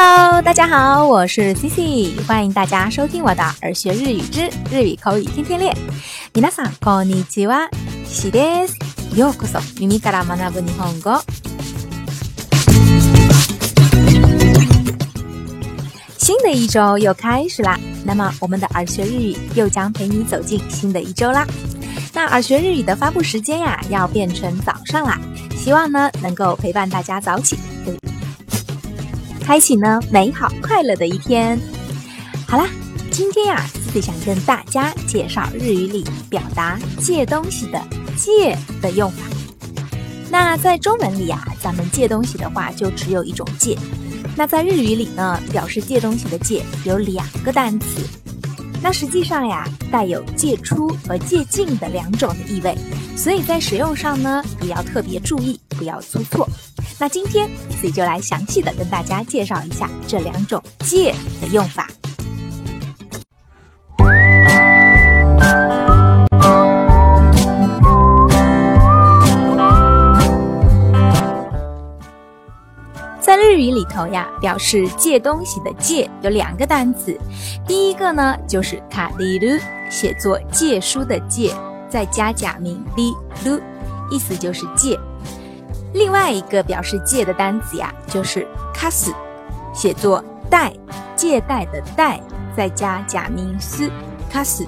Hello，大家好，我是 Cici，欢迎大家收听我的耳学日语之日语口语天天练。皆さんこんにちは、Cici です。ようこそ、耳から学ぶ日本語。新的一周又开始啦，那么我们的耳学日语又将陪你走进新的一周啦。那耳学日语的发布时间呀，要变成早上啦。希望呢能够陪伴大家早起。开启呢美好快乐的一天。好啦，今天呀，思思想跟大家介绍日语里表达借东西的“借”的用法。那在中文里啊，咱们借东西的话就只有一种“借”。那在日语里呢，表示借东西的“借”有两个单词。那实际上呀，带有借出和借进的两种的意味，所以在使用上呢，也要特别注意，不要出错。那今天自己就来详细的跟大家介绍一下这两种借的用法。在日语里头呀，表示借东西的借有两个单词，第一个呢就是卡リ鲁，写作借书的借，再加假名リ鲁，意思就是借。另外一个表示借的单词呀，就是 k a s 写作贷，借贷的贷，再加假名斯 k a s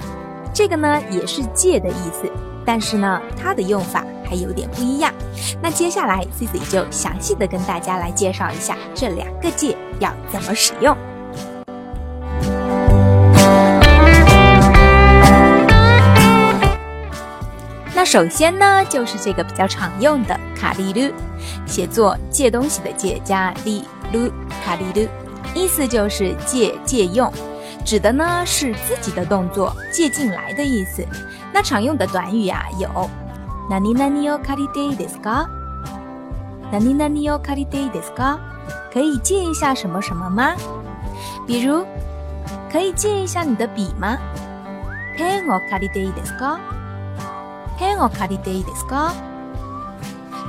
这个呢也是借的意思，但是呢它的用法还有点不一样。那接下来妻子就详细的跟大家来介绍一下这两个借要怎么使用。那首先呢就是这个比较常用的。卡利鲁，写作借东西的借加利鲁卡利鲁，意思就是借借用，指的呢是自己的动作借进来的意思。那常用的短语啊有，ナニナニを借りていいですか？ナニナニを借りていいですか？可以借一下什么什么吗？比如，可以借一下你的笔吗？ペンを借りていいですか？ペンを借りていいですか？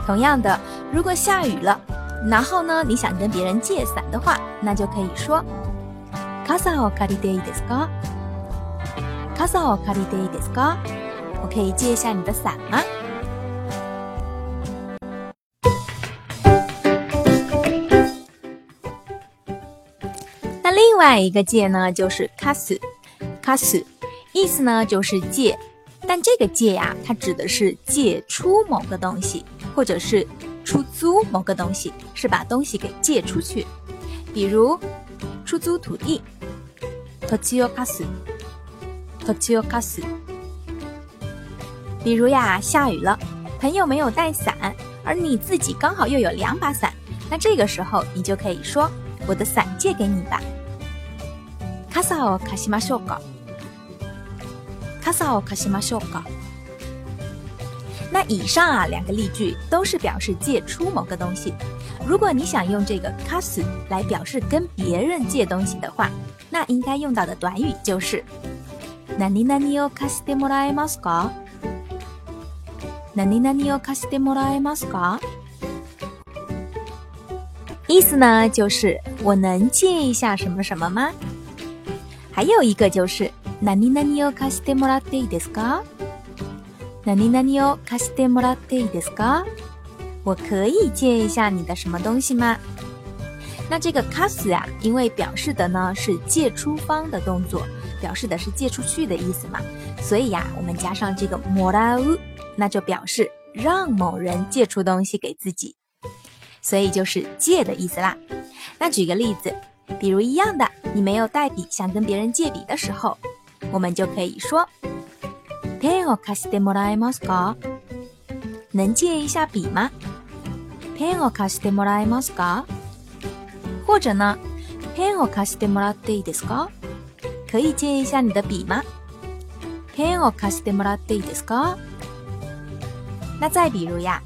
同样的，如果下雨了，然后呢，你想跟别人借伞的话，那就可以说 c a s a o kari de i deska。c a s o a r i de i deska，我可以借一下你的伞吗？那另外一个借呢，就是 c a s u c a s u 意思呢就是借，但这个借呀，它指的是借出某个东西。或者是出租某个东西，是把东西给借出去，比如出租土地。比如呀，下雨了，朋友没有带伞，而你自己刚好又有两把伞，那这个时候你就可以说：“我的伞借给你吧。”那以上啊两个例句都是表示借出某个东西。如果你想用这个 c a s 来表示跟别人借东西的话，那应该用到的短语就是何何を貸してもらえますか？何何を貸してもらえますか？意思呢就是我能借一下什么什么吗？还有一个就是何何を貸してもらっていいですか？那尼那尼哦，caste m o r a t d s c 我可以借一下你的什么东西吗？那这个 c a s e 啊，因为表示的呢是借出方的动作，表示的是借出去的意思嘛，所以呀，我们加上这个 m o r a t 那就表示让某人借出东西给自己，所以就是借的意思啦。那举个例子，比如一样的，你没有带笔，想跟别人借笔的时候，我们就可以说。ペンを貸してもらえますか能借一下笔吗ペンを貸してもらえますか或者な、ペンを貸してもらっていいですか可以借一下你的笔吗ペンを貸してもらっていいですか那再比如呀、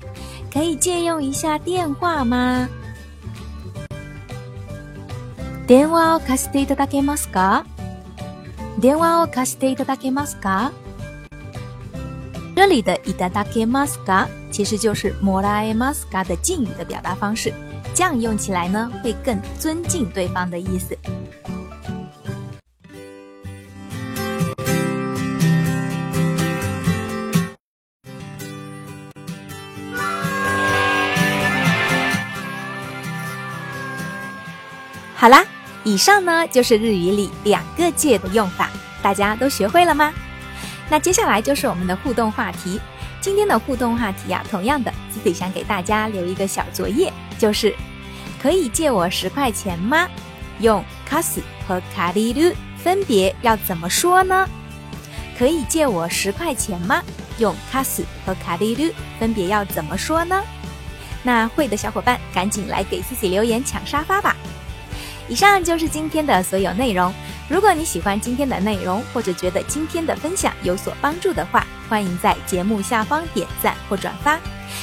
可以借用一下电话吗電話を貸していただけますか電話を貸していただけますか这里的一旦だけマスカ其实就是モラエマスカ的敬语的表达方式，这样用起来呢会更尊敬对方的意思。好啦，以上呢就是日语里两个借的用法，大家都学会了吗？那接下来就是我们的互动话题，今天的互动话题呀，同样的，Cici 想给大家留一个小作业，就是可以借我十块钱吗？用卡斯和卡里鲁分别要怎么说呢？可以借我十块钱吗？用卡斯和卡里鲁分别要怎么说呢？那会的小伙伴，赶紧来给 Cici 留言抢沙发吧！以上就是今天的所有内容。如果你喜欢今天的内容，或者觉得今天的分享有所帮助的话，欢迎在节目下方点赞或转发。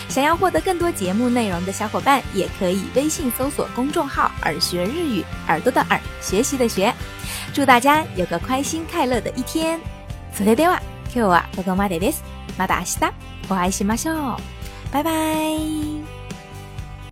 想要获得更多节目内容的小伙伴，也可以微信搜索公众号“耳学日语”，耳朵的耳，学习的学。祝大家有个开心快乐的一天それでは、d 日は a こ y o です。また o 日 o m a d ま d ょう。a s i 拜拜。